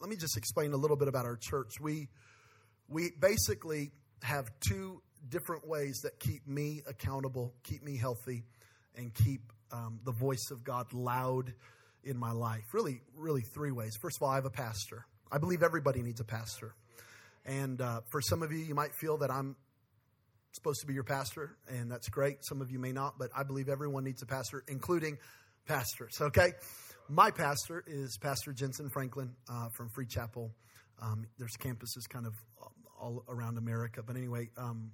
let me just explain a little bit about our church. We we basically have two different ways that keep me accountable, keep me healthy, and keep um, the voice of God loud in my life. Really, really three ways. First of all, I have a pastor. I believe everybody needs a pastor. And uh, for some of you, you might feel that I'm supposed to be your pastor, and that's great. Some of you may not, but I believe everyone needs a pastor, including pastors, okay? My pastor is Pastor Jentezen Franklin uh, from Free Chapel. Um, there's campuses kind of all around America. But anyway, um,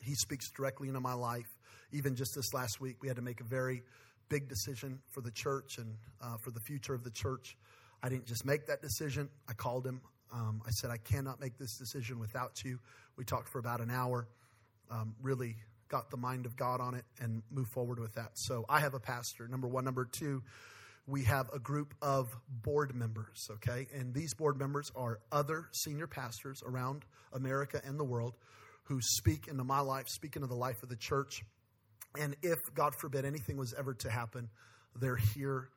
he speaks directly into my life. Even just this last week, we had to make a very big decision for the church and uh, for the future of the church. I didn't just make that decision, I called him. Um, I said, I cannot make this decision without you. We talked for about an hour, um, really got the mind of God on it, and moved forward with that. So I have a pastor, number one. Number two, we have a group of board members, okay? And these board members are other senior pastors around America and the world who speak into my life, speak into the life of the church. And if, God forbid, anything was ever to happen, they're here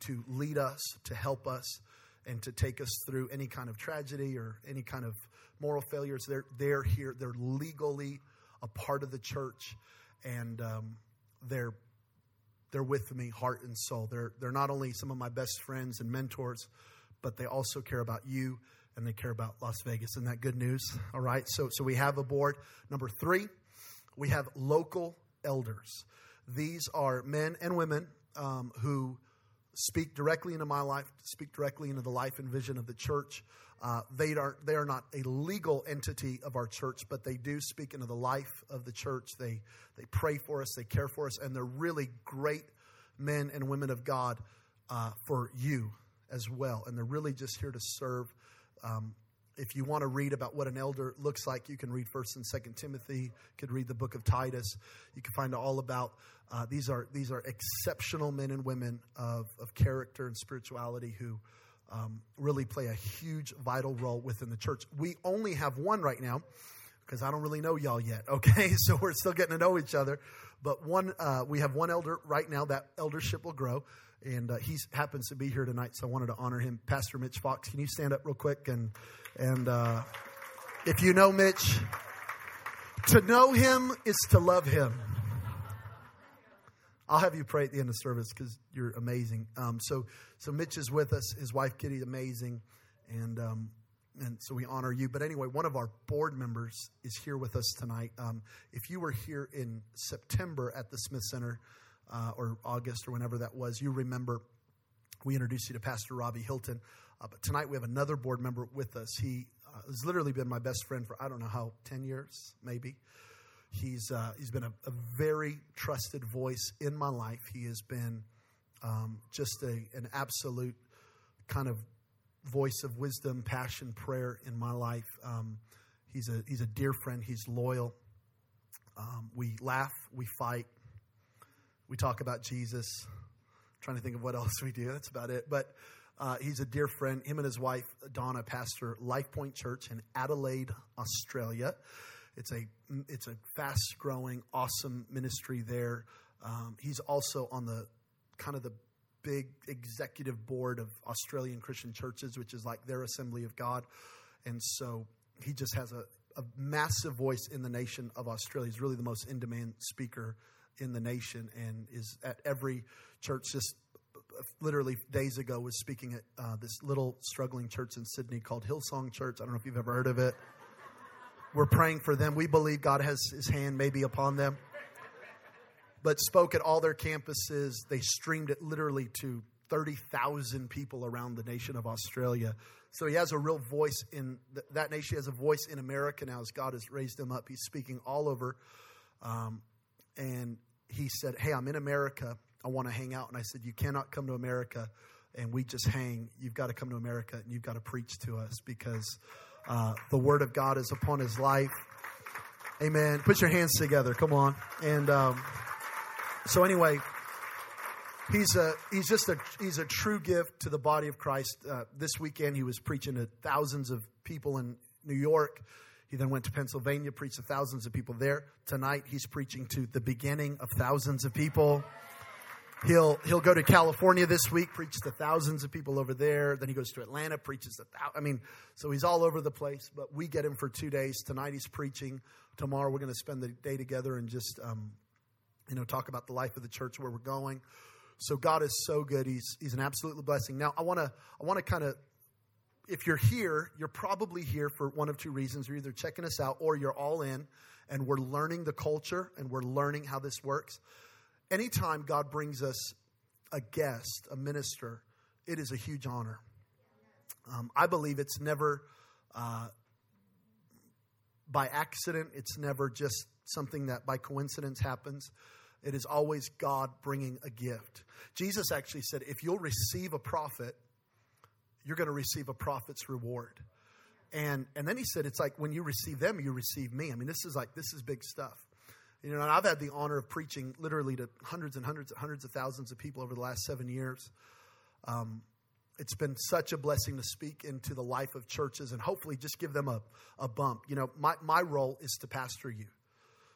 to lead us, to help us, and to take us through any kind of tragedy or any kind of moral failures. They're, they're here. They're legally a part of the church, and um, they're they're with me heart and soul. They're they're not only some of my best friends and mentors, but they also care about you and they care about Las Vegas. Isn't that good news? All right. So so we have a board. Number three, we have local elders. These are men and women um, who speak directly into my life, speak directly into the life and vision of the church. Uh, they are they are not a legal entity of our church, but they do speak into the life of the church. They they pray for us, they care for us, and they're really great men and women of God uh, for you as well. And they're really just here to serve. Um, if you want to read about what an elder looks like, you can read First and Second Timothy. You could read the book of Titus. You can find all about uh, these are these are exceptional men and women of of character and spirituality who um, really play a huge vital role within the church. We only have one right now because I don't really know y'all yet. Okay, so we're still getting to know each other. But one, uh, we have one elder right now. That eldership will grow, and uh, he happens to be here tonight, so I wanted to honor him. Pastor Mitch Fox, can you stand up real quick and and uh, if you know Mitch, to know him is to love him. I'll have you pray at the end of service because you're amazing. Um, so, so Mitch is with us. His wife Kitty, amazing, and um, and so we honor you. But anyway, one of our board members is here with us tonight. Um, if you were here in September at the Smith Center uh, or August or whenever that was, you remember we introduced you to Pastor Robbie Hilton. Uh, but tonight we have another board member with us. He uh, has literally been my best friend for I don't know how ten years, maybe. He's uh, he's been a, a, very trusted voice in my life. He has been um, just a an absolute kind of voice of wisdom, passion, prayer in my life. Um, he's a he's a dear friend. He's loyal. Um, we laugh, we fight, we talk about Jesus. Trying to think of what else we do. That's about it. But uh, he's a dear friend. Him and his wife Donna pastor Life Point Church in Adelaide, Australia. It's a it's a fast growing, awesome ministry there. Um, he's also on the kind of the big executive board of Australian Christian churches, which is like their Assembly of God. And so he just has a, a massive voice in the nation of Australia. He's really the most in demand speaker in the nation and is at every church. Just literally days ago was speaking at uh, this little struggling church in Sydney called Hillsong Church. I don't know if you've ever heard of it. We're praying for them. We believe God has his hand maybe upon them. But spoke at all their campuses. They streamed it literally to 30,000 people around the nation of Australia. So he has a real voice in th- that nation. He has a voice in America now as God has raised him up. He's speaking all over. Um, he said, Hey, I'm in America. I want to hang out. And I said, You cannot come to America and we just hang. You've got to come to America and you've got to preach to us because uh, the word of God is upon his life. Amen. Put your hands together. Come on. And um, so, anyway, he's a he's just a he's a true gift to the body of Christ. Uh, this weekend, he was preaching to thousands of people in New York. He then went to Pennsylvania, preached to thousands of people there. Tonight, he's preaching to the beginning of thousands of people. He'll he'll go to California this week, preach to thousands of people over there. Then he goes to Atlanta, preaches to thou- I mean, so he's all over the place. But we get him for two days. Tonight he's preaching. Tomorrow we're going to spend the day together and just um, you know talk about the life of the church where we're going. So God is so good. He's he's an absolute blessing. Now I want to I want to kind of if you're here, you're probably here for one of two reasons. You're either checking us out or you're all in and we're learning the culture and we're learning how this works. Anytime God brings us a guest, a minister, it is a huge honor. Um, I believe it's never uh, by accident, it's never just something that by coincidence happens. It is always God bringing a gift. Jesus actually said, if you'll receive a prophet, you're going to receive a prophet's reward. And and then he said, it's like when you receive them, you receive me. I mean, this is like this is big stuff. You know, and I've had the honor of preaching literally to hundreds and hundreds and hundreds of thousands of people over the last seven years. Um, it's been such a blessing to speak into the life of churches and hopefully just give them a, a bump. You know, my, my role is to pastor you.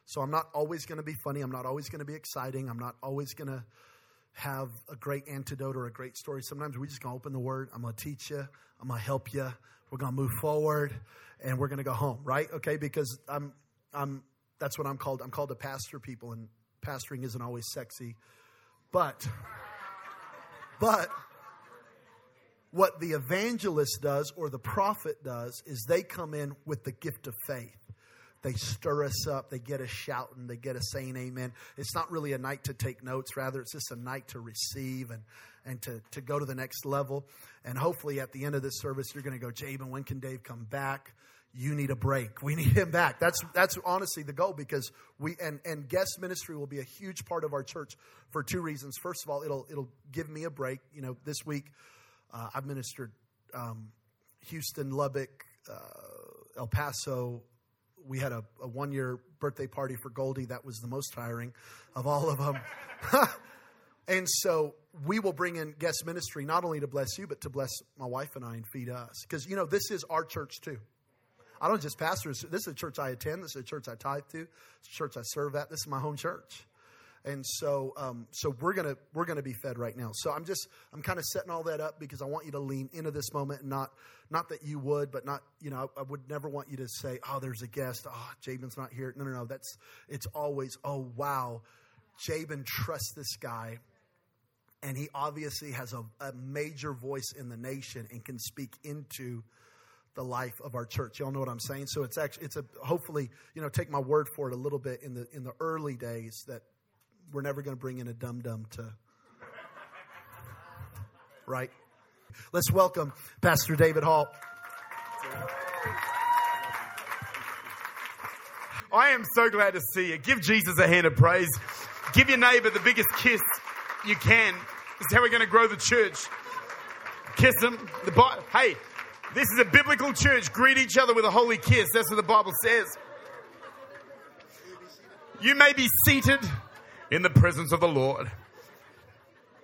So I'm not always going to be funny. I'm not always going to be exciting. I'm not always going to have a great antidote or a great story. Sometimes we just to open the word. I'm going to teach you. I'm going to help you. We're going to move forward and we're going to go home, right? Okay, because I'm I'm that's what I'm called. I'm called to pastor people and pastoring isn't always sexy. But but what the evangelist does or the prophet does is they come in with the gift of faith. They stir us up. They get us shouting. They get us saying amen. It's not really a night to take notes. Rather, it's just a night to receive and, and to, to go to the next level. And hopefully at the end of this service, you're going to go, Jabin, when can Dave come back? You need a break. We need him back. That's, that's honestly the goal because we, and, and guest ministry will be a huge part of our church for two reasons. First of all, it'll, it'll give me a break. You know, this week, uh, I've ministered um, Houston, Lubbock, uh, El Paso, we had a, a one year birthday party for Goldie that was the most tiring of all of them. and so we will bring in guest ministry not only to bless you, but to bless my wife and I and feed us. Because, you know, this is our church too. I don't just pastor. This is a church I attend. This is a church I tithe to. A church I serve at. This is my home church. And so, um, so we're gonna we're gonna be fed right now. So I'm just I'm kind of setting all that up because I want you to lean into this moment and not not that you would, but not you know I would never want you to say, oh, there's a guest. Oh, Jabin's not here. No, no, no. That's it's always oh wow, Jabin trusts this guy, and he obviously has a, a major voice in the nation and can speak into the life of our church. Y'all know what I'm saying? So it's actually it's a hopefully you know take my word for it a little bit in the in the early days that we're never going to bring in a dum dum to. Right? Let's welcome Pastor David Hall. I am so glad to see you. Give Jesus a hand of praise. Give your neighbor the biggest kiss you can. This is how we're going to grow the church. Kiss them. The Bi- hey, this is a biblical church. Greet each other with a holy kiss. That's what the Bible says. You may be seated in the presence of the Lord.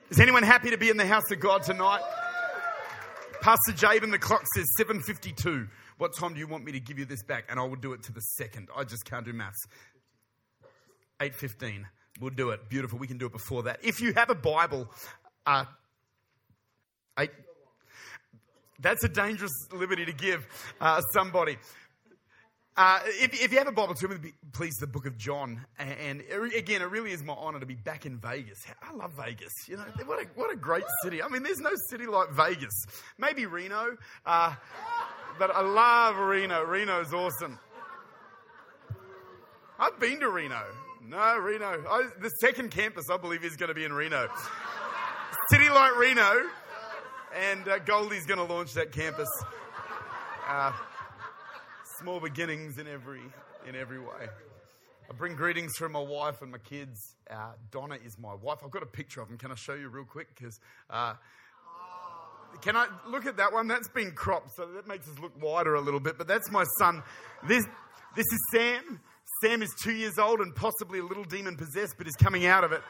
Is anyone happy to be in the house of God tonight? Pastor Jabin, the clock says 7.52. What time do you want me to give you this back? And I will do it to the second. I just can't do maths. 8.15. We'll do it. Beautiful. We can do it before that. If you have a Bible, uh, eight, that's a dangerous liberty to give uh, somebody. Uh, if, if, you have a Bible, to me, please, the book of John. And, and again, it really is my honor to be back in Vegas. I love Vegas. You know, what a, what a great city. I mean, there's no city like Vegas. Maybe Reno, uh, but I love Reno. Reno's awesome. I've been to Reno. No, Reno. I, the second campus, I believe, is going to be in Reno. city like Reno, and uh, Goldie's going to launch that campus. Uh, small beginnings in every in every way. I bring greetings from my wife and my kids. Uh, Donna is my wife. I've got a picture of him. Can I show you real quick? Because uh, can I look at that one? That's been cropped, so that makes us look wider a little bit. But that's my son. This this is Sam. Sam is two years old and possibly a little demon possessed, but is coming out of it.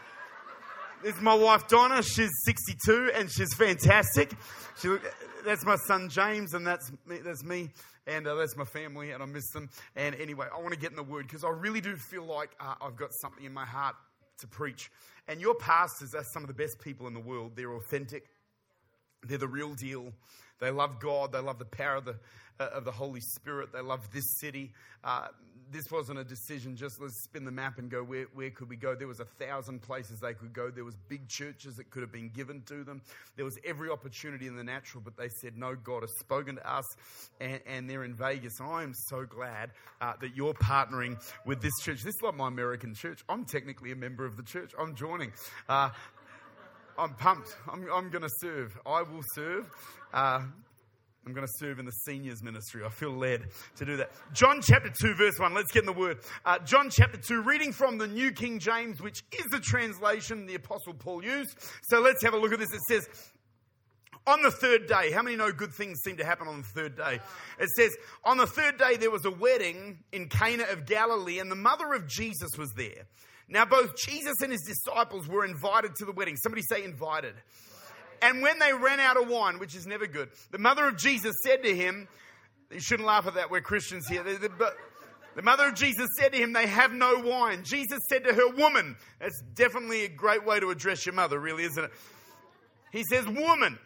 This is my wife Donna. She's 62 and she's fantastic. She, that's my son James, and that's me, that's me, and uh, that's my family, and I miss them. And anyway, I want to get in the Word because I really do feel like uh, I've got something in my heart to preach. And your pastors are some of the best people in the world. They're authentic, they're the real deal. They love God, they love the power of the, uh, of the Holy Spirit, they love this city. Uh, this wasn't a decision. Just let's spin the map and go where, where could we go? There was a thousand places they could go. There was big churches that could have been given to them. There was every opportunity in the natural but they said no god has spoken to us and, and they're in vegas. I'm so glad uh, that you're partnering with this church. This is like my american church. I'm technically a member of the church. I'm joining. Uh, I'm pumped. I'm, I'm going to serve. I will serve. Uh, I'm going to serve in the seniors ministry. I feel led to do that. John chapter 2, verse 1. Let's get in the word. Uh, John chapter 2, reading from the New King James, which is the translation the Apostle Paul used. So let's have a look at this. It says, on the third day, how many know good things seem to happen on the third day? It says, on the third day, there was a wedding in Cana of Galilee, and the mother of Jesus was there. Now, both Jesus and his disciples were invited to the wedding. Somebody say invited. And when they ran out of wine, which is never good, the mother of Jesus said to him, You shouldn't laugh at that, we're Christians here. But the mother of Jesus said to him, They have no wine. Jesus said to her, Woman, that's definitely a great way to address your mother, really, isn't it? He says, Woman,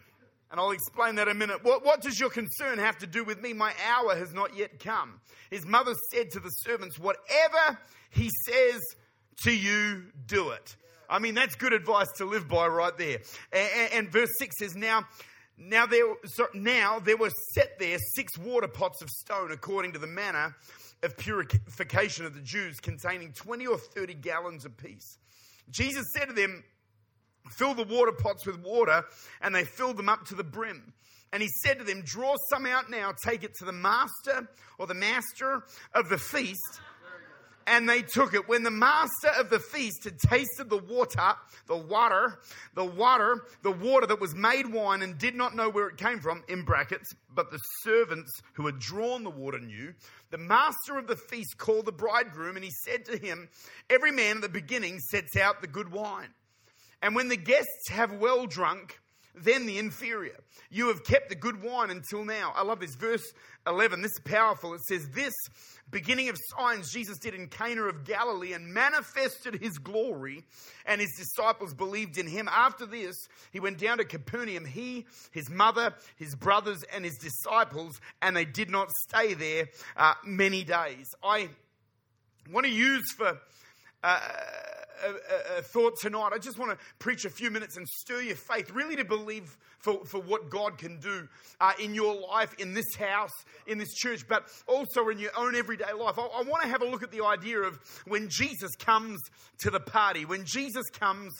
and I'll explain that in a minute. What, what, does your concern have to do with me? My hour has not yet come. His mother said to the servants, Whatever he says to you, do it. I mean, that's good advice to live by right there. And, and verse 6 says, Now, now there, so now there were set there six water pots of stone according to the manner of purification of the Jews, containing 20 or 30 gallons apiece. Jesus said to them, Fill the water pots with water, and they filled them up to the brim. And he said to them, Draw some out now, take it to the master or the master of the feast and they took it. When the master of the feast had tasted the water, the water, the water, the water that was made wine and did not know where it came from, in brackets, but the servants who had drawn the water knew, the master of the feast called the bridegroom and he said to him, Every man at the beginning sets out the good wine. And when the guests have well drunk, then the inferior. You have kept the good wine until now. I love this. Verse 11, this is powerful. It says, This beginning of signs Jesus did in Cana of Galilee and manifested his glory, and his disciples believed in him. After this, he went down to Capernaum, he, his mother, his brothers, and his disciples, and they did not stay there uh, many days. I want to use for. Uh, a, a, thought tonight. I just want to preach a few minutes and stir your faith, really to believe for, for what God can do uh, in your life, in this house, in this church, but also in your own everyday life. I, I want to have a look at the idea of when Jesus comes to the party. When Jesus comes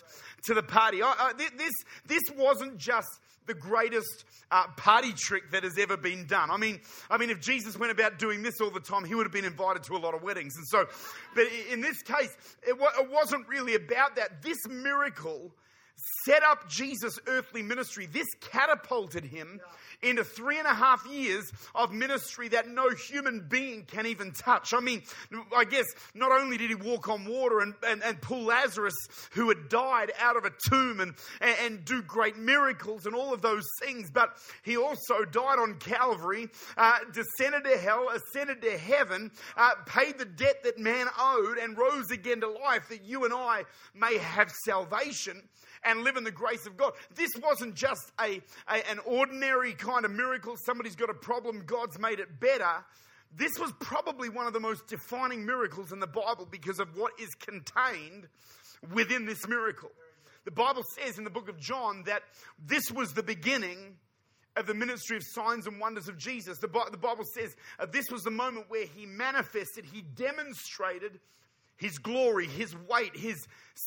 to the party, I, I, this, this wasn't just the greatest uh, party trick that has ever been done. I mean, I mean, if Jesus went about doing this all the time, he would have been invited to a lot of weddings. And so, but in this case, it, it wasn't really about that. This miracle set up Jesus' earthly ministry. This catapulted him into three and a half years of ministry that no human being can even touch. I mean, I guess not only did he walk on water and, and, and pull Lazarus, who had died, out of a tomb and, and, and, do great miracles and all of those things, but he also died on Calvary, uh, descended to hell, ascended to heaven, uh, paid the debt that man owed, and rose again to life that you and I may have salvation and live in the grace of God. This wasn't just a, a, an ordinary kind of miracle. Somebody's got a problem, God's made it better. This was probably one of the most defining miracles in the Bible because of what is contained within this miracle. The Bible says in the book of John that this was the beginning of the ministry of signs and wonders of Jesus. The, Bible says uh, this was the moment where he manifested, he demonstrated his glory, his weight, his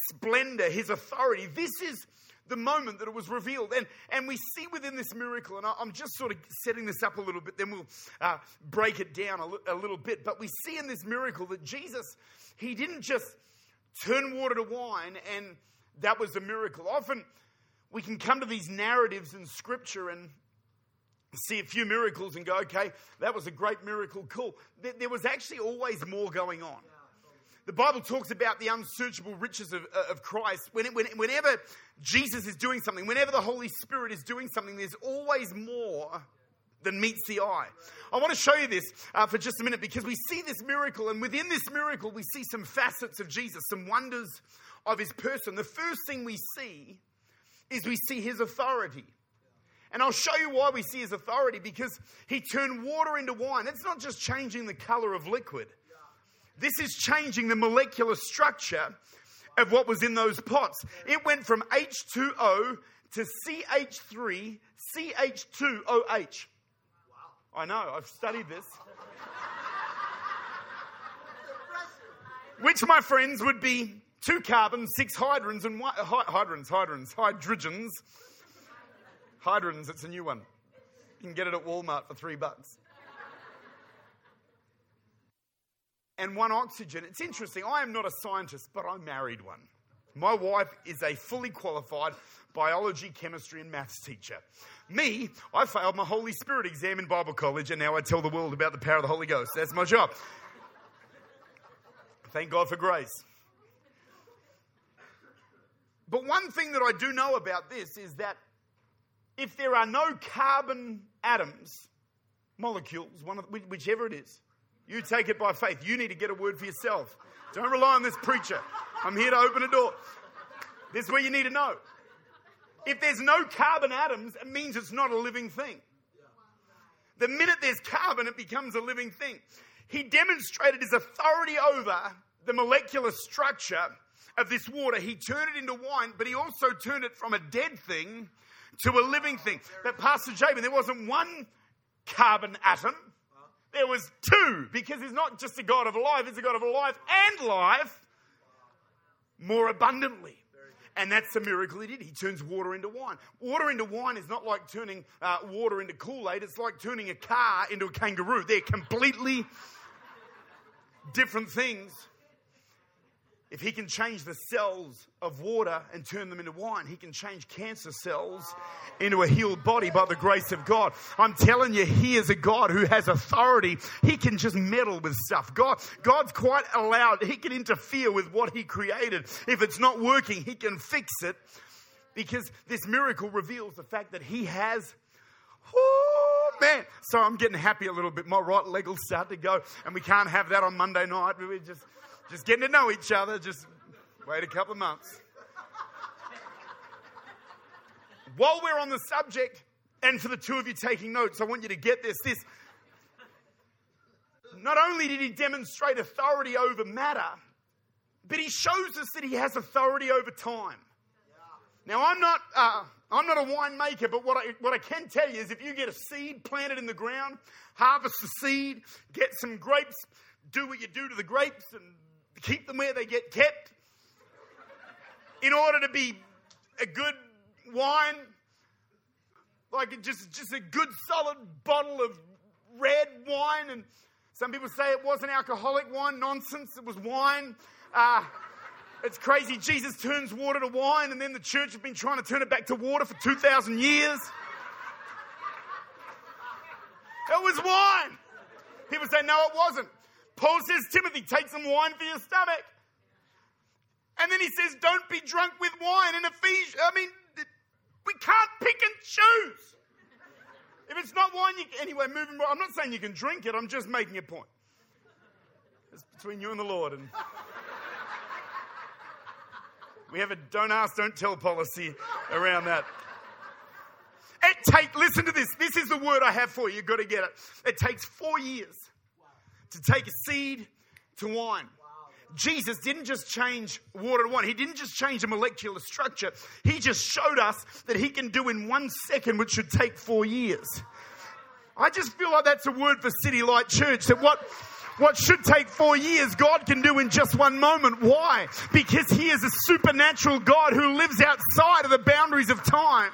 splendor, his authority. This is the moment that it was revealed. And, and we see within this miracle, and I'm just sort of setting this up a little bit, then we'll uh, break it down a, a little bit. But we see in this miracle that Jesus, he didn't just turn water to wine and that was a miracle. Often we can come to these narratives in scripture and see a few miracles and go, okay, that was a great miracle, cool. There was actually always more going on the Bible talks about the unsearchable riches of, uh, of Christ. When, when, whenever Jesus is doing something, whenever the Holy Spirit is doing something, there's always more than meets the eye. I want to show you this uh, for just a minute because we see this miracle, and within this miracle, we see some facets of Jesus, some wonders of his person. The first thing we see is we see his authority. And I'll show you why we see his authority because he turned water into wine. It's not just changing the color of liquid, this is changing the molecular structure of what was in those pots. It went from H2O to CH3, CH2OH. Wow. I know, I've studied this. Which, my friends, would be two carbons, six hydrogens, and one, hydrogens, hydrogens, hydrogens. Hydrogens, it's a new one. You can get it at Walmart for three bucks. And one oxygen. It's interesting. I am not a scientist, but I married one. My wife is a fully qualified biology, chemistry, and maths teacher. Me, I failed my Holy Spirit exam in Bible college, and now I tell the world about the power of the Holy Ghost. That's my job. Thank God for grace. But one thing that I do know about this is that if there are no carbon atoms, molecules, one of, whichever it is, you take it by faith. You need to get a word for yourself. Don't rely on this preacher. I'm here to open a door. This is where you need to know. If there's no carbon atoms, it means it's not a living thing. The minute there's carbon, it becomes a living thing. He demonstrated his authority over the molecular structure of this water. He turned it into wine, but he also turned it from a dead thing to a living thing. But Pastor Jabin, there wasn't one carbon atom. There was two, because he's not just a God of life, he's a God of life and life more abundantly. And that's the miracle he did. He turns water into wine. Water into wine is not like turning uh, water into Kool Aid, it's like turning a car into a kangaroo. They're completely different things. If he can change the cells of water and turn them into wine, he can change cancer cells into a healed body by the grace of God. I'm telling you, he is a God who has authority. He can just meddle with stuff. God, God's quite allowed. He can interfere with what he created. If it's not working, he can fix it because this miracle reveals the fact that he has Oh man. So I'm getting happy a little bit. My right leg will start to go, and we can't have that on Monday night. We just just getting to know each other. Just wait a couple of months. While we're on the subject, and for the two of you taking notes, I want you to get this. This not only did he demonstrate authority over matter, but he shows us that he has authority over time. Now, I'm not, uh, I'm not a winemaker, but what I, what I can tell you is if you get a seed planted in the ground, harvest the seed, get some grapes, do what you do to the grapes, and keep them where they get kept in order to be a good wine, like just, just a good solid bottle of red wine. And some people say it wasn't alcoholic wine. Nonsense, it was wine. Uh, it's crazy. Jesus turns water to wine, and then the church have been trying to turn it back to water for 2,000 years. It was wine. People say, no, it wasn't. Paul says, Timothy, take some wine for your stomach. And then he says, don't be drunk with wine in Ephesians. I mean, we can't pick and choose. If it's not wine, you, anyway, moving. I'm not saying you can drink it. I'm just making a point. It's between you and the Lord. And we have a don't ask, don't tell policy around that. It take. Listen to this. This is the word I have for you. You've got to get it. It takes four years to take a seed to wine. Jesus didn't just change water to wine. He didn't just change the molecular structure. He just showed us that he can do in one second, which should take four years. I just feel like that's a word for City Light Church that what, what should take four years, God can do in just one moment. Why? Because He is a supernatural God who lives outside of the boundaries of time.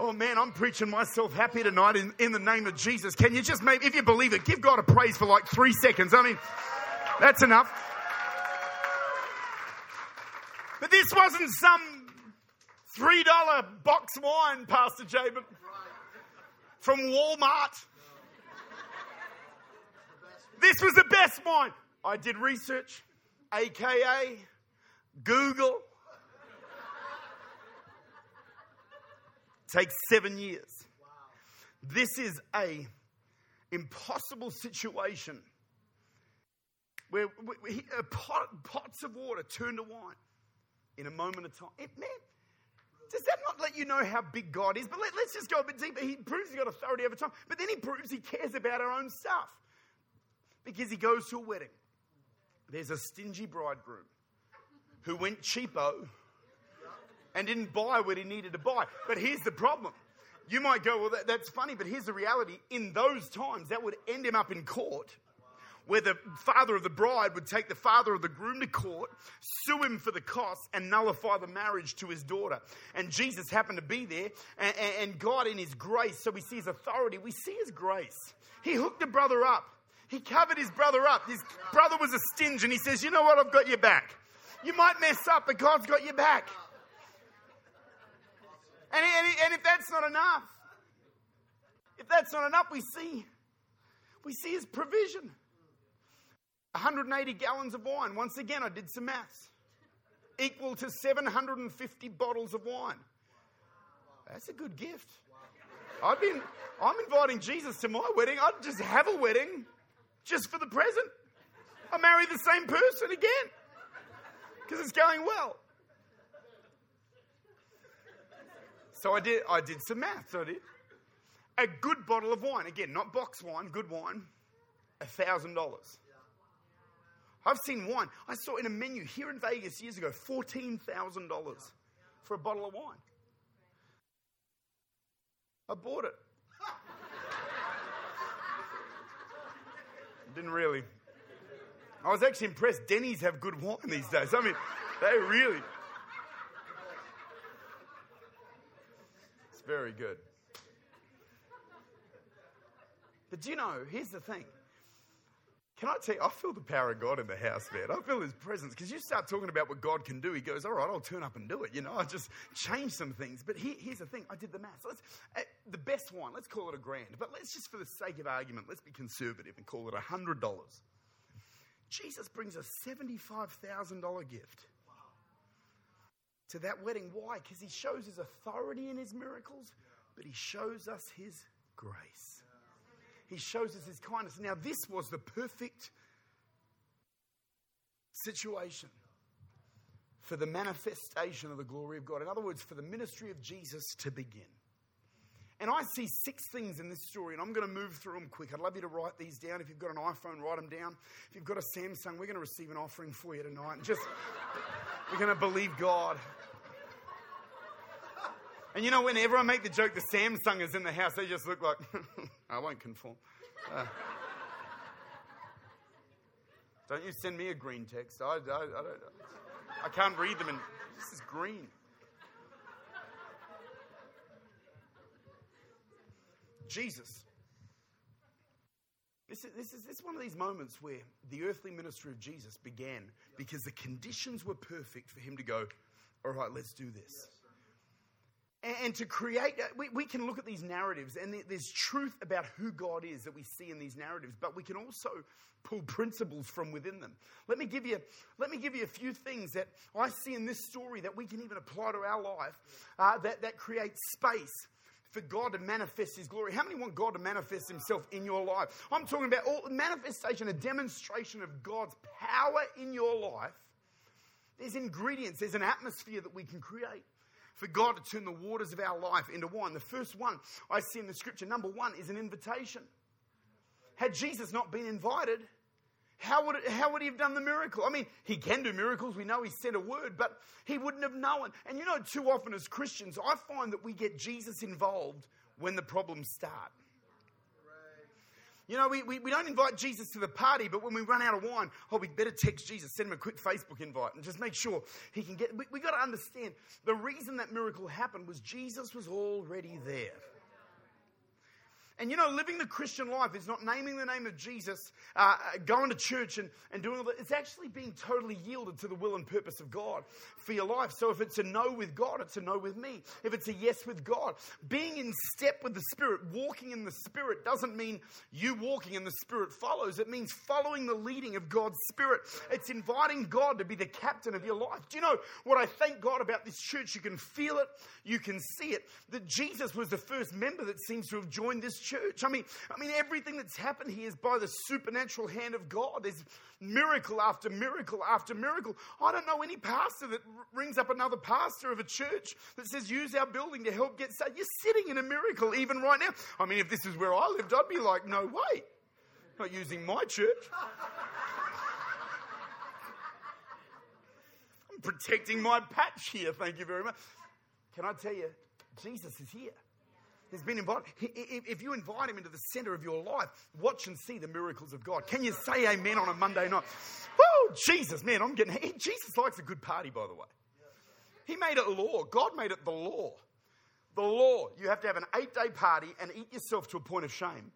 Oh man, I'm preaching myself happy tonight in, in the name of Jesus. Can you just maybe, if you believe it, give God a praise for like three seconds? I mean, that's enough. But this wasn't some $3 box wine, Pastor Jabin, from Walmart. This was the best wine. I did research, aka Google. Takes seven years. This is a impossible situation where we, pot, pots of water turn to wine in a moment of time. It, man, does that not let you know how big God is? But let, us just go a bit deeper. He proves he's got authority over time, but then he proves he cares about our own stuff because he goes to a wedding. There's a stingy bridegroom who went cheapo and didn't buy what he needed to buy. But here's the problem. You might go, well, that, that's funny, but here's the reality. In those times, that would end him up in court where the father of the bride would take the father of the groom to court, sue him for the costs, and nullify the marriage to his daughter. And Jesus happened to be there, and, and God, in his grace, so we see his authority, we see his grace. He hooked the brother up. He covered his brother up. His brother was a stinge, and he says, You know what? I've got your back. You might mess up, but God's got your back. And, and, and if that's not enough, if that's not enough, we see, we see his provision. 180 gallons of wine. Once again, I did some maths. Equal to 750 bottles of wine. That's a good gift. I've been, I'm inviting Jesus to my wedding. I'd just have a wedding just for the present. I marry the same person again because it's going well. So I did, I did some maths. I did. A good bottle of wine, again, not box wine, good wine, $1,000. I've seen wine. I saw in a menu here in Vegas years ago $14,000 for a bottle of wine. I bought it. Didn't really. I was actually impressed. Denny's have good wine these days. I mean, they really. Very good. But do you know, here's the thing can I tell you, I feel the power of God in the house, man. I feel his presence. Because you start talking about what God can do, he goes, All right, I'll turn up and do it. You know, I just change some things. But he, here's the thing I did the math. So uh, the best one, let's call it a grand. But let's just, for the sake of argument, let's be conservative and call it a $100. Jesus brings a $75,000 gift to that wedding. Why? Because he shows his authority in his miracles, but he shows us his grace. He shows us his kindness. Now, this was the perfect situation for the manifestation of the glory of God. In other words, for the ministry of Jesus to begin. And I see six things in this story, and I'm going to move through them quick. I'd love you to write these down. If you've got an iPhone, write them down. If you've got a Samsung, we're going to receive an offering for you tonight. And just, we're going to believe God. And you know, whenever I make the joke, the Samsung is in the house, they just look like, I won't conform. Uh, don't you send me a green text. I, I, I, don't, I can't read them, and this is green. Jesus. This is, this, is, this is one of these moments where the earthly ministry of Jesus began because the conditions were perfect for him to go, all right, let's do this and to create, uh, we, we can look at these narratives and there's truth about who God is that we see in these narratives, but we can also pull principles from within them. Let me give you, let me give you a few things that I see in this story that we can even apply to our life uh, that, that creates space for God to manifest His glory. How many want God to manifest Himself in your life? I'm talking about all manifestation, a demonstration of God's power in your life. There's ingredients, there's an atmosphere that we can create for God to turn the waters of our life into wine. The first one I see in the scripture, number one, is an invitation. Had Jesus not been invited, how would, it, how would he have done the miracle? I mean, he can do miracles. We know he said a word, but he wouldn't have known. And you know, too often as Christians, I find that we get Jesus involved when the problems start. You know, we, we, we don't invite Jesus to the party, but when we run out of wine, oh, we better text Jesus, send him a quick Facebook invite, and just make sure he can get. We, we got to understand the reason that miracle happened was Jesus was already there. And you know, living the Christian life is not naming the name of Jesus, uh, going to church and, and doing all that. It's actually being totally yielded to the will and purpose of God for your life. So if it's a no with God, it's a no with me. If it's a yes with God, being in step with the Spirit, walking in the Spirit doesn't mean you walking and the Spirit follows. It means following the leading of God's Spirit. It's inviting God to be the captain of your life. Do you know what I thank God about this church? You can feel it, you can see it. That Jesus was the first member that seems to have joined this church. I mean, I mean, everything that's happened here is by the supernatural hand of God. There's miracle after miracle after miracle. I don't know any pastor that rings up another pastor of a church that says, use our building to help get saved. You're sitting in a miracle even right now. I mean, if this is where I lived, I'd be like, no way. Not using my church. I'm protecting my patch here. Thank you very much. Can I tell you, Jesus is here has been invited. If you invite him into the center of your life, watch and see the miracles of God. Can you say amen on a Monday night? Woo, Jesus, man, I'm getting. Jesus likes a good party, by the way. He made it a law. God made it the law. The law. You have to have an eight day party and eat yourself to a point of shame.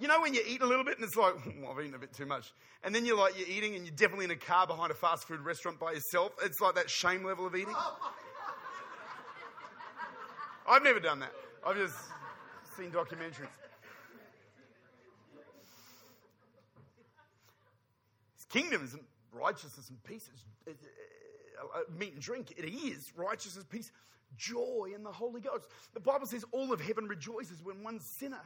You know when you eat a little bit and it's like, oh, I've eaten a bit too much. And then you're like, you're eating and you're definitely in a car behind a fast food restaurant by yourself. It's like that shame level of eating. Oh I've never done that. I've just seen documentaries. His kingdom isn't righteousness and peace. It's, uh, uh, meat and drink. It is righteousness, peace, joy in the Holy Ghost. The Bible says all of heaven rejoices when one sinner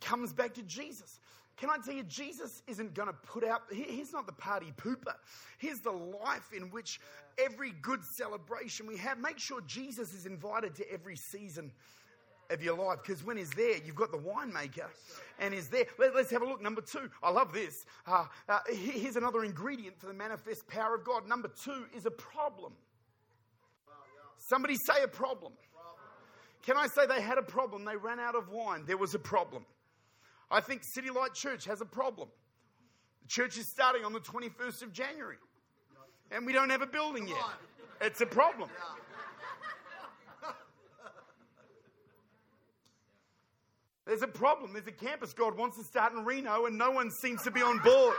comes back to Jesus. Can I tell you, Jesus isn't going to put out, he's not the party pooper. He's the life in which every good celebration we have, make sure Jesus is invited to every season of your life because when he's there, you've got the winemaker and he's there. Let, us have a look. Number two, I love this. Uh, uh, here's another ingredient for the manifest power of God. Number two is a problem. Somebody say a problem. Can I say they had a problem? They ran out of wine. There was a problem. I think City Light Church has a problem. The church is starting on the 21st of January, and we don't have a building yet. It's a problem. There's a problem. There's a campus God wants to start in Reno, and no one seems to be on board.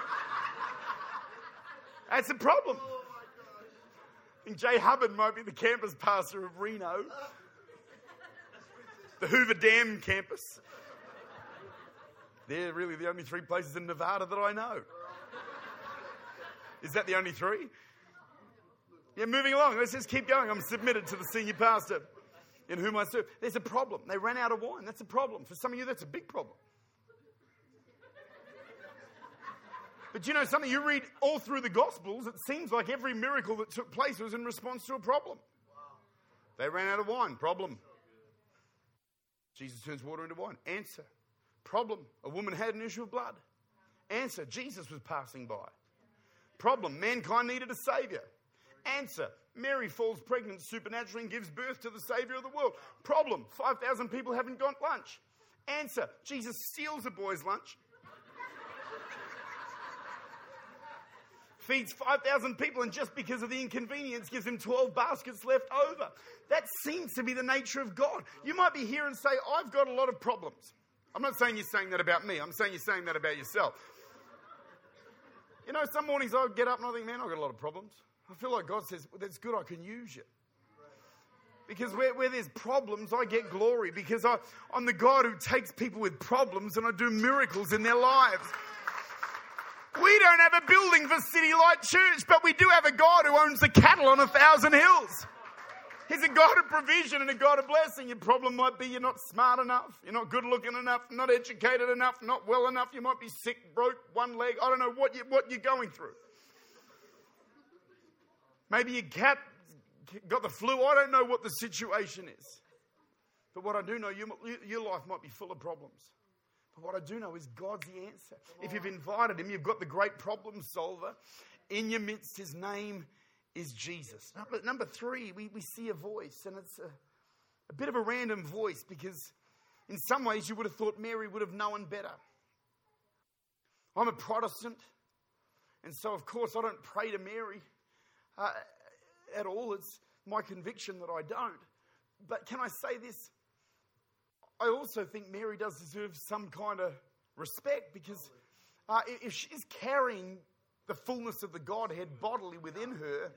That's a problem. I think Jay Hubbard might be the campus pastor of Reno, the Hoover Dam campus. They're really the only three places in Nevada that I know. Is that the only three? Yeah, moving along. Let's just keep going. I'm submitted to the senior pastor in whom I serve. There's a problem. They ran out of wine. That's a problem. For some of you, that's a big problem. But you know something? You read all through the Gospels, it seems like every miracle that took place was in response to a problem. They ran out of wine. Problem. Jesus turns water into wine. Answer. Problem a woman had an issue of blood. Answer Jesus was passing by. Problem mankind needed a savior. Answer Mary falls pregnant supernaturally and gives birth to the savior of the world. Problem 5,000 people haven't got lunch. Answer Jesus steals a boy's lunch. feeds 5,000 people, and just because of the inconvenience, gives him 12 baskets left over. That seems to be the nature of God. You might be here and say, I've got a lot of problems. I'm not saying you're saying that about me. I'm saying you're saying that about yourself. You know, some mornings I get up and I think, man, I've got a lot of problems. I feel like God says, well, that's good, I can use you. Because where, where there's problems, I get glory because I, I'm the God who takes people with problems and I do miracles in their lives. We don't have a building for City Light Church, but we do have a God who owns the cattle on a thousand hills. He's a God of provision and a God of blessing. Your problem might be you're not smart enough, you're not good looking enough, not educated enough, not well enough. You might be sick, broke, one leg. I don't know what, you, what you're going through. Maybe your cat got the flu. I don't know what the situation is. But what I do know, you, your life might be full of problems. But what I do know is God's the answer. If you've invited Him, you've got the great problem solver in your midst. His name is Jesus. Number, number three, we, we see a voice, and it's a, a bit of a random voice because in some ways you would have thought Mary would have known better. I'm a Protestant, and so of course I don't pray to Mary uh, at all. It's my conviction that I don't. But can I say this? I also think Mary does deserve some kind of respect because uh, if she's carrying the fullness of the Godhead bodily within her,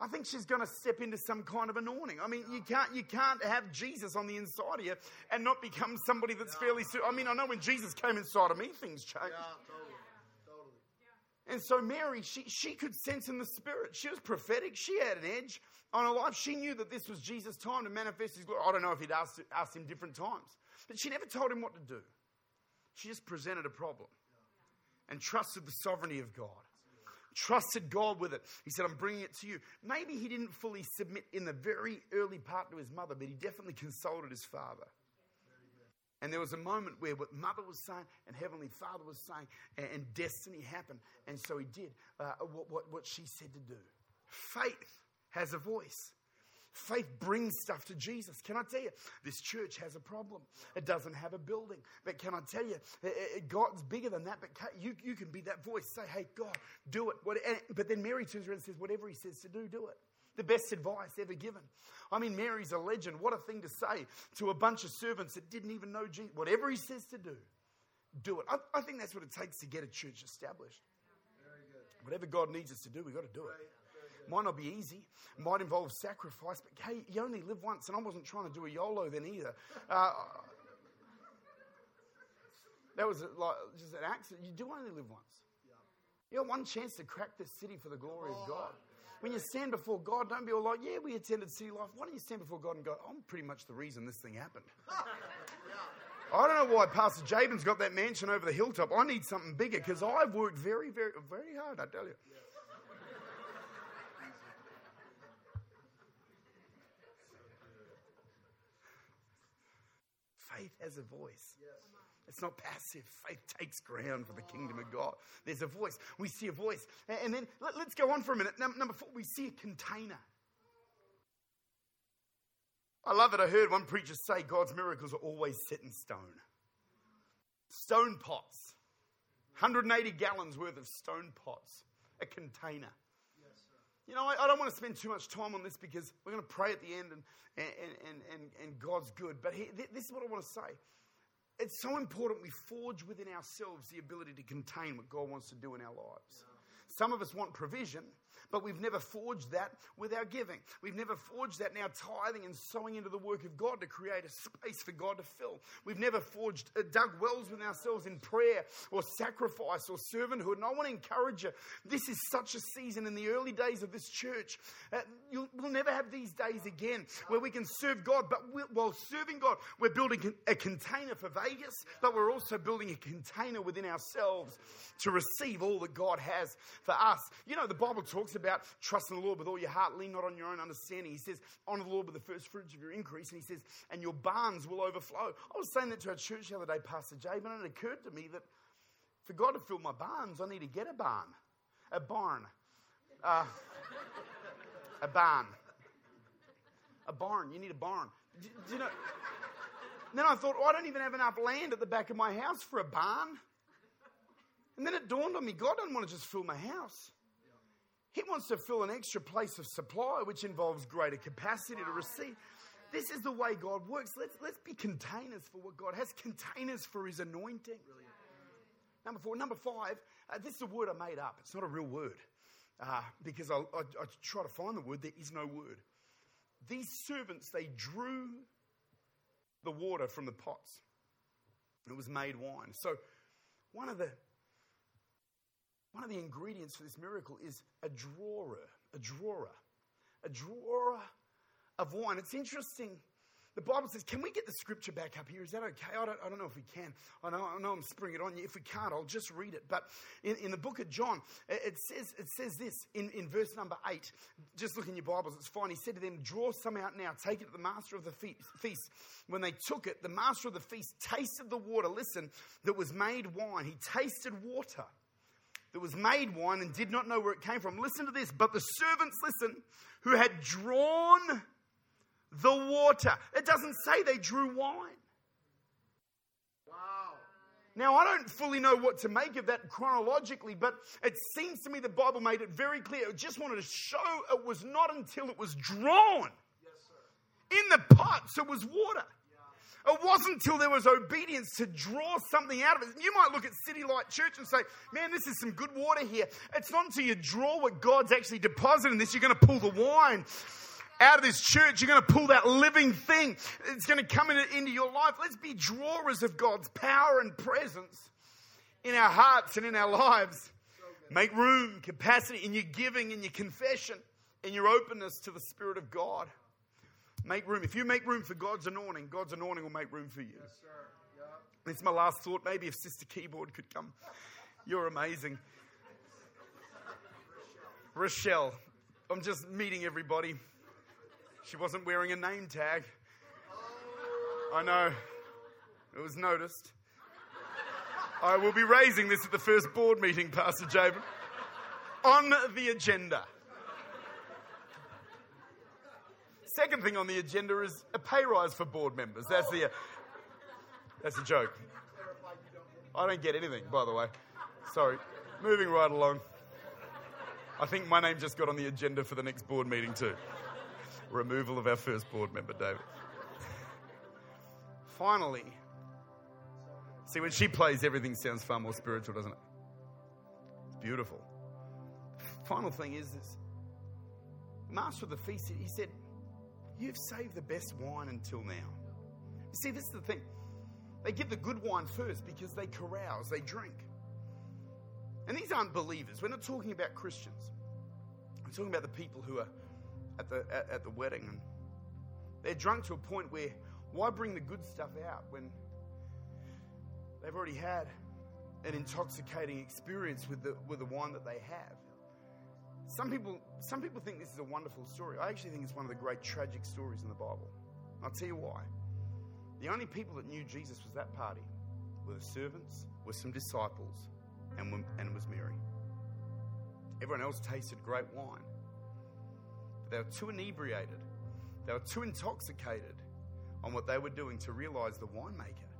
I think she's going to step into some kind of anointing. I mean, you can't you can't have Jesus on the inside of you and not become somebody that's fairly. I mean, I know when Jesus came inside of me, things changed. Yeah, totally. Totally. And so Mary, she, she could sense in the spirit. She was prophetic. She had an edge on her life. She knew that this was Jesus' time to manifest his glory. I don't know if he'd asked, asked him different times, but she never told him what to do. She just presented a problem and trusted the sovereignty of God. Trusted God with it. He said, I'm bringing it to you. Maybe he didn't fully submit in the very early part to his mother, but he definitely consulted his father. And there was a moment where what mother was saying and Heavenly Father was saying, and, and destiny happened. And so he did uh, what, what, what she said to do. Faith has a voice. Faith brings stuff to Jesus. Can I tell you, this church has a problem. It doesn't have a building. But can I tell you, God's bigger than that. But you, you can be that voice. Say, hey, God, do it. But then Mary turns around and says, whatever he says to do, do it. The best advice ever given. I mean, Mary's a legend. What a thing to say to a bunch of servants that didn't even know Jesus. Whatever he says to do, do it. I, I think that's what it takes to get a church established. Whatever God needs us to do, we've got to do it. Might not be easy, might involve sacrifice, but hey, you only live once, and I wasn't trying to do a YOLO then either. Uh, that was like just an accident. You do only live once. You got one chance to crack this city for the glory of God when you stand before God, don't be all like, yeah, we attended City Light. Why don't you stand before God and go, I'm pretty much the reason this thing happened. I don't know why Pastor Jabin's got that mansion over the hilltop. I need something bigger because I've worked very, very, very hard, I tell you. Faith has a voice. It's not passive. Faith takes ground for the kingdom of God. There's a voice. We see a voice. And then let, us go on for a minute. Number four, we see a container. I love it. I heard one preacher say God's miracles are always set in stone. Stone pots, 180 gallons worth of stone pots, a container. You know, I, I, don't want to spend too much time on this because we're going to pray at the end and, and, and, and, and God's good. But he, this is what I want to say it's so important we forge within ourselves the ability to contain what God wants to do in our lives. Some of us want provision, but we've never forged that with our giving. We've never forged that in our tithing and sowing into the work of God to create a space for God to fill. We've never forged, uh, dug wells with ourselves in prayer or sacrifice or servanthood. And I want to encourage you this is such a season in the early days of this church. Uh, we'll never have these days again where we can serve God, but while serving God, we're building a container for Vegas, but we're also building a container within ourselves to receive all that God has for us. You know, the Bible talks about trusting the Lord with all your heart, lean not on your own understanding. He says, honor the Lord with the first fruits of your increase. And he says, and your barns will overflow. I was saying that to our church the other day, Pastor Jay, and it occurred to me that for God to fill my barns, I need to get a barn. A barn. Uh, a barn. A barn. You need a barn. Do, do you know? then I thought, oh, I don't even have enough land at the back of my house for a barn. And then it dawned on me God doesn't want to just fill my house. He wants to fill an extra place of supply, which involves greater capacity to receive. This is the way God works. Let's, let's be containers for what God has, containers for His anointing. Number four. Number five, uh, this is a word I made up. It's not a real word uh, because I, I, I try to find the word. There is no word. These servants, they drew the water from the pots. It was made wine. So, one of the one of the ingredients for this miracle is a drawer, a drawer, a drawer of wine. It's interesting. The Bible says, can we get the scripture back up here? Is that okay? I don't, I don't know if we can. I know, I know I'm springing it on you. If we can't, I'll just read it. But in, in the book of John, it says, it says this in, in verse number eight. Just look in your Bibles, it's fine. He said to them, Draw some out now, take it to the master of the feast. When they took it, the master of the feast tasted the water, listen, that was made wine. He tasted water that was made wine and did not know where it came from. Listen to this. But the servants, listen, who had drawn the water. It doesn't say they drew wine. Wow. Now, I don't fully know what to make of that chronologically, but it seems to me the Bible made it very clear. It just wanted to show it was not until it was drawn yes, in the pots it was water. It wasn't until there was obedience to draw something out of it. You might look at City Light Church and say, man, this is some good water here. It's not until you draw what God's actually deposited in this, you're going to pull the wine out of this church. You're going to pull that living thing. It's going to come in, into your life. Let's be drawers of God's power and presence in our hearts and in our lives. Make room, capacity in your giving, in your confession, in your openness to the Spirit of God. Make room. If you make room for God's anointing, God's anointing will make room for you. Yes, sir. Yep. It's my last thought. Maybe if Sister Keyboard could come. You're amazing. Rochelle. I'm just meeting everybody. She wasn't wearing a name tag. I know. It was noticed. I will be raising this at the first board meeting, Pastor Jabin. On the agenda. Second thing on the agenda is a pay rise for board members. That's the, uh, that's a joke. I don't get anything, by the way. Sorry. Moving right along. I think my name just got on the agenda for the next board meeting too. Removal of our first board member, David. Finally, see, when she plays, everything sounds far more spiritual, doesn't it? It's beautiful. Final thing is this Master of the feast, he said, You've saved the best wine until now. You see, this is the thing. They give the good wine first because they carouse, they drink. And these aren't believers. We're not talking about Christians. I'm talking about the people who are at the, at, at the wedding. And they're drunk to a point where why bring the good stuff out when they've already had an intoxicating experience with the, with the wine that they have? Some people, some people think this is a wonderful story. I actually think it's one of the great tragic stories in the Bible. I'll tell you why. The only people that knew Jesus was that party were the servants, were some disciples, and, and it was Mary. Everyone else tasted great wine. But they were too inebriated, they were too intoxicated on what they were doing to realize the winemaker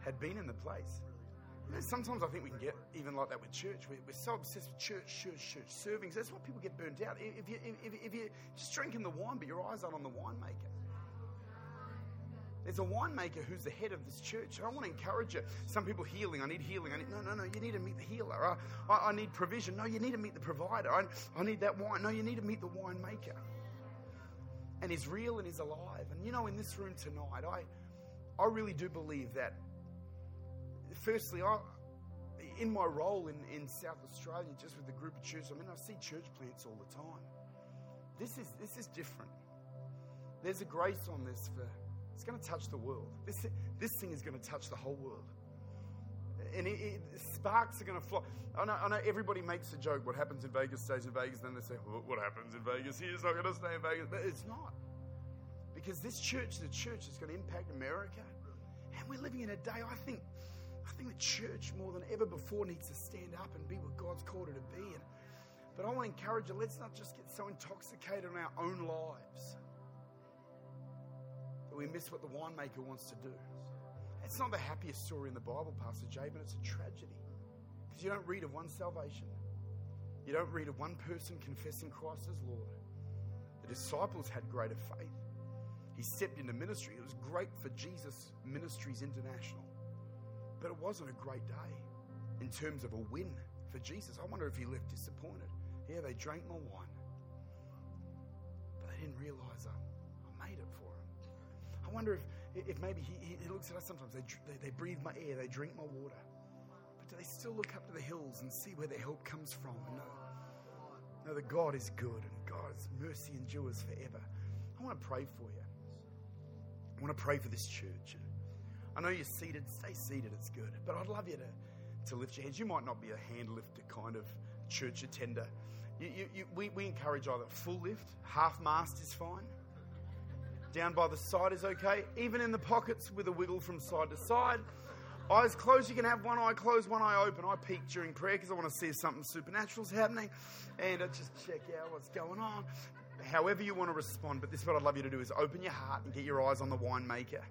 had been in the place. Sometimes I think we can get even like that with church. We're, so obsessed with church, church, church, serving. That's why people get burnt out. If, you, if, if you're just drinking the wine, but your eyes aren't on the winemaker. There's a winemaker who's the head of this church. I want to encourage you. Some people healing. I need healing. I need, no, no, no. You need to meet the healer. I, I, I need provision. No, you need to meet the provider. I, I need that wine. No, you need to meet the winemaker. And he's real and he's alive. And you know, in this room tonight, I, I really do believe that firstly, I, in my role in, in South Australia, just with the group of churches, I mean, I see church plants all the time. This is, this is different. There's a grace on this for, it's going to touch the world. This, this thing is going to touch the whole world. And it, it, sparks are going to fly. I know, I know everybody makes a joke. What happens in Vegas stays in Vegas. Then they say, well, what happens in Vegas here is not going to stay in Vegas. But it's not. Because this church, the church, is going to impact America. And we're living in a day, I think, I think the church, more than ever before, needs to stand up and be what God's called her to be. And, but I want to encourage you let's not just get so intoxicated in our own lives that we miss what the winemaker wants to do. It's not the happiest story in the Bible, Pastor Jay, but it's a tragedy. Because you don't read of one salvation, you don't read of one person confessing Christ as Lord. The disciples had greater faith. He stepped into ministry. It was great for Jesus Ministries International. But it wasn't a great day in terms of a win for Jesus. I wonder if he left disappointed. Yeah, they drank my wine, but they didn't realize I, I made it for him. I wonder if, if maybe he, he looks at us sometimes. They, they, they breathe my air, they drink my water. But do they still look up to the hills and see where their help comes from and know, know that God is good and God's mercy endures forever? I want to pray for you. I want to pray for this church. I know you're seated. Stay seated. It's good. But I'd love you to, to lift your hands. You might not be a hand lifter kind of church attender. You, you, you, we, we encourage either full lift, half mast is fine. Down by the side is okay. Even in the pockets with a wiggle from side to side. Eyes closed, you can have one eye closed, one eye open. I peek during prayer because I want to see if something supernatural's happening and I just check out what's going on. However, you want to respond, but this is what I'd love you to do is open your heart and get your eyes on the winemaker.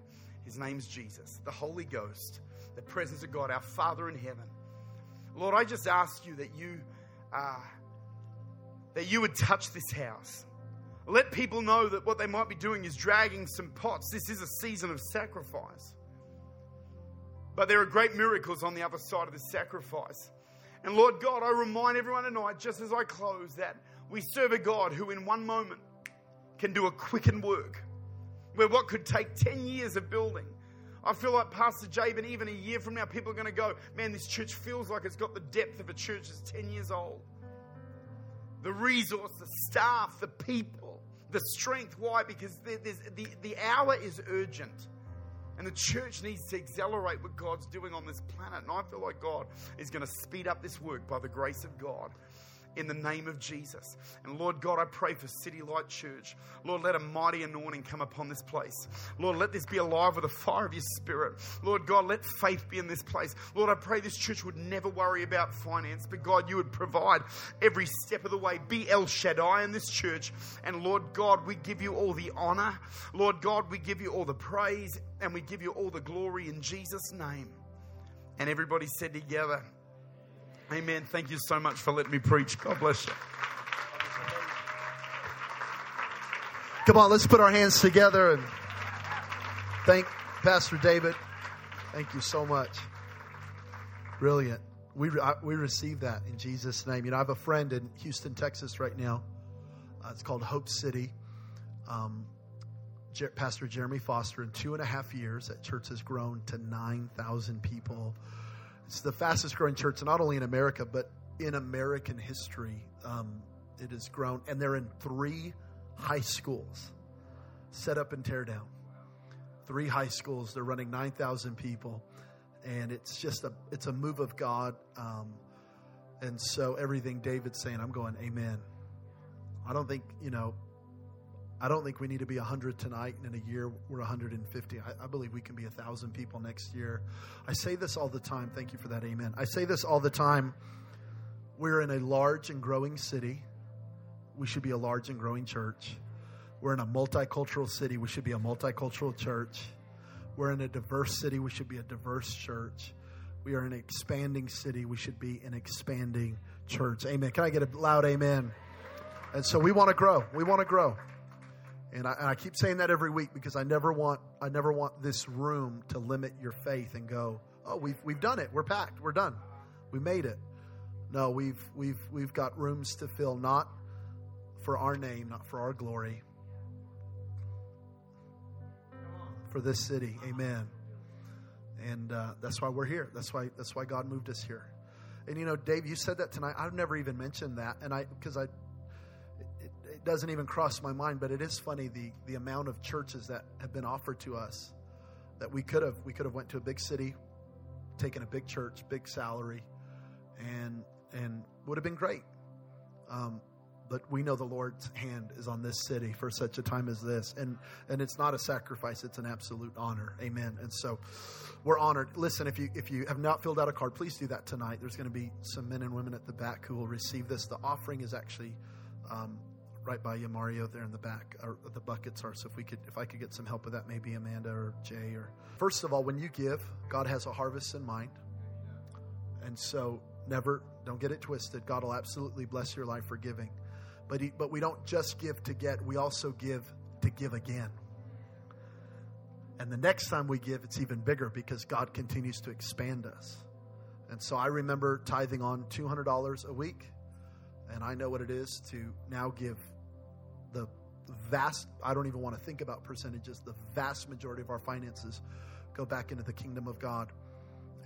His name's Jesus, the Holy Ghost, the presence of God, our Father in heaven. Lord, I just ask you that you, uh, that you would touch this house. Let people know that what they might be doing is dragging some pots. This is a season of sacrifice. But there are great miracles on the other side of this sacrifice. And Lord God, I remind everyone tonight, just as I close, that we serve a God who, in one moment, can do a quickened work. Where what could take 10 years of building, I feel like Pastor Jabin, even a year from now, people are going to go, man, this church feels like it's got the depth of a church that's 10 years old. The resource, the staff, the people, the strength. Why? Because the, the hour is urgent. And the church needs to accelerate what God's doing on this planet. And I feel like God is going to speed up this work by the grace of God in the name of Jesus. And Lord God, I pray for City Light Church. Lord, let a mighty anointing come upon this place. Lord, let this be alive with the fire of your spirit. Lord God, let faith be in this place. Lord, I pray this church would never worry about finance, but God, you would provide every step of the way. Be El Shaddai in this church. And Lord God, we give you all the honor. Lord God, we give you all the praise and we give you all the glory in Jesus' name. And everybody said together, Amen. Thank you so much for letting me preach. God bless you. Come on, let's put our hands together and thank Pastor David. Thank you so much. Brilliant. We, we receive that in Jesus' name. You know, I have a friend in Houston, Texas right now. Uh, it's called Hope City. Um, Jer- Pastor Jeremy Foster, in two and a half years, that church has grown to 9,000 people. It's the fastest growing church, not only in America, but in American history. Um, it has grown, and they're in three high schools set up and tear down. Three high schools. They're running 9,000 people. And it's just a, it's a move of God. Um, and so everything David's saying, I'm going, Amen. I don't think, you know, I don't think we need to be 100 tonight, and in a year we're 150. I, I believe we can be 1,000 people next year. I say this all the time. Thank you for that. Amen. I say this all the time. We're in a large and growing city. We should be a large and growing church. We're in a multicultural city. We should be a multicultural church. We're in a diverse city. We should be a diverse church. We are in an expanding city. We should be an expanding church. Amen. Can I get a loud amen? And so we want to grow. We want to grow. And I, and I, keep saying that every week because I never want I never want this room to limit your faith and go, oh, we've we've done it, we're packed, we're done, we made it. No, we've we've we've got rooms to fill, not for our name, not for our glory, for this city. Amen. And uh, that's why we're here. That's why that's why God moved us here. And you know, Dave, you said that tonight. I've never even mentioned that, and I because I it doesn't even cross my mind, but it is funny the, the amount of churches that have been offered to us that we could have we could have went to a big city, taken a big church, big salary, and and would have been great. Um, but we know the Lord's hand is on this city for such a time as this, and and it's not a sacrifice; it's an absolute honor. Amen. And so, we're honored. Listen, if you if you have not filled out a card, please do that tonight. There's going to be some men and women at the back who will receive this. The offering is actually um, right by you, Mario, there in the back. The buckets are. So if we could, if I could get some help with that, maybe Amanda or Jay. Or first of all, when you give, God has a harvest in mind, and so never don't get it twisted. God will absolutely bless your life for giving, but he, but we don't just give to get. We also give to give again. And the next time we give, it's even bigger because God continues to expand us. And so I remember tithing on $200 a week. And I know what it is to now give the vast, I don't even want to think about percentages, the vast majority of our finances go back into the kingdom of God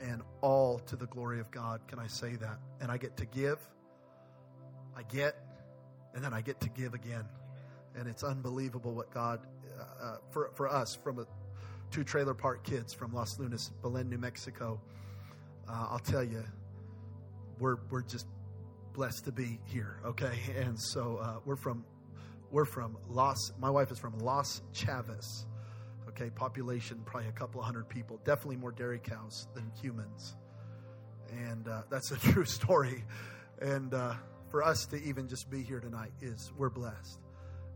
and all to the glory of God. Can I say that? And I get to give, I get, and then I get to give again. And it's unbelievable what God, uh, uh for, for us, from a, two trailer park kids from Los Lunas, Belen, New Mexico, uh, I'll tell you, we're, we're just blessed to be here, okay? And so uh, we're from we're from Los. My wife is from Los Chavez. Okay, population probably a couple of hundred people. Definitely more dairy cows than humans, and uh, that's a true story. And uh, for us to even just be here tonight is we're blessed.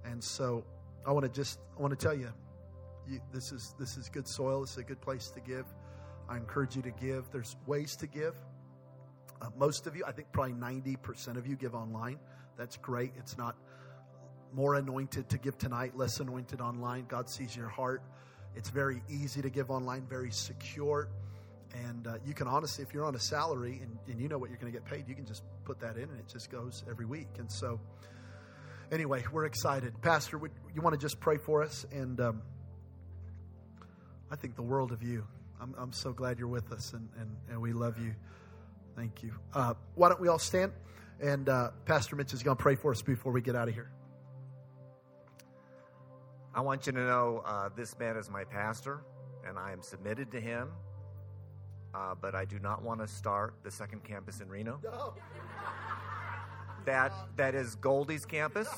And so I want to just I want to tell you, you, this is this is good soil. This is a good place to give. I encourage you to give. There's ways to give. Uh, most of you, I think probably 90% of you give online. That's great. It's not more anointed to give tonight, less anointed online. God sees your heart. It's very easy to give online, very secure. And uh, you can honestly, if you're on a salary and, and you know what you're going to get paid, you can just put that in and it just goes every week. And so, anyway, we're excited. Pastor, would you want to just pray for us? And um, I think the world of you. I'm, I'm so glad you're with us and, and, and we love you. Thank you. Uh, why don't we all stand? And uh, Pastor Mitch is going to pray for us before we get out of here. I want you to know uh, this man is my pastor, and I am submitted to him. Uh, but I do not want to start the second campus in Reno. No. That that is Goldie's campus.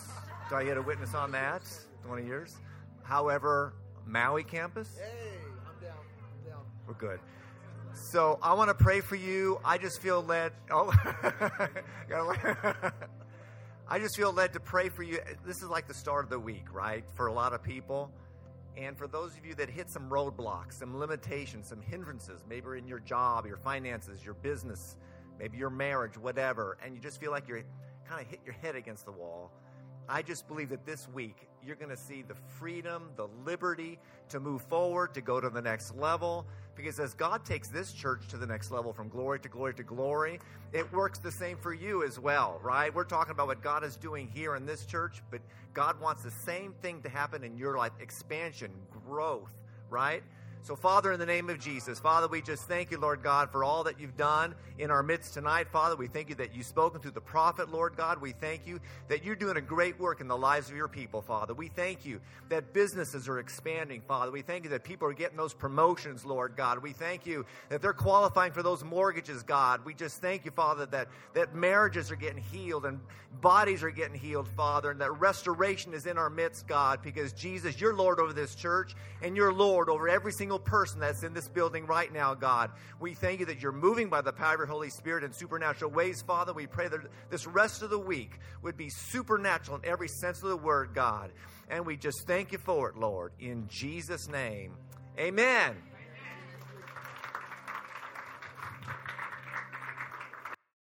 Do I get a witness on that? Twenty years. However, Maui campus. Hey, I'm down. I'm down. We're good. So I want to pray for you. I just feel led. Oh, I just feel led to pray for you. This is like the start of the week, right? For a lot of people. And for those of you that hit some roadblocks, some limitations, some hindrances, maybe in your job, your finances, your business, maybe your marriage, whatever, and you just feel like you're kind of hit your head against the wall, I just believe that this week you're going to see the freedom, the liberty to move forward, to go to the next level. Because as God takes this church to the next level from glory to glory to glory, it works the same for you as well, right? We're talking about what God is doing here in this church, but God wants the same thing to happen in your life expansion, growth, right? So, Father, in the name of Jesus, Father, we just thank you, Lord God, for all that you've done in our midst tonight. Father, we thank you that you've spoken through the prophet, Lord God. We thank you that you're doing a great work in the lives of your people, Father. We thank you that businesses are expanding, Father. We thank you that people are getting those promotions, Lord God. We thank you that they're qualifying for those mortgages, God. We just thank you, Father, that, that marriages are getting healed and bodies are getting healed, Father, and that restoration is in our midst, God, because Jesus, you're Lord over this church and you're Lord over every single single person that's in this building right now, God. We thank you that you're moving by the power of your Holy Spirit in supernatural ways, Father. We pray that this rest of the week would be supernatural in every sense of the word, God. And we just thank you for it, Lord. In Jesus' name, amen.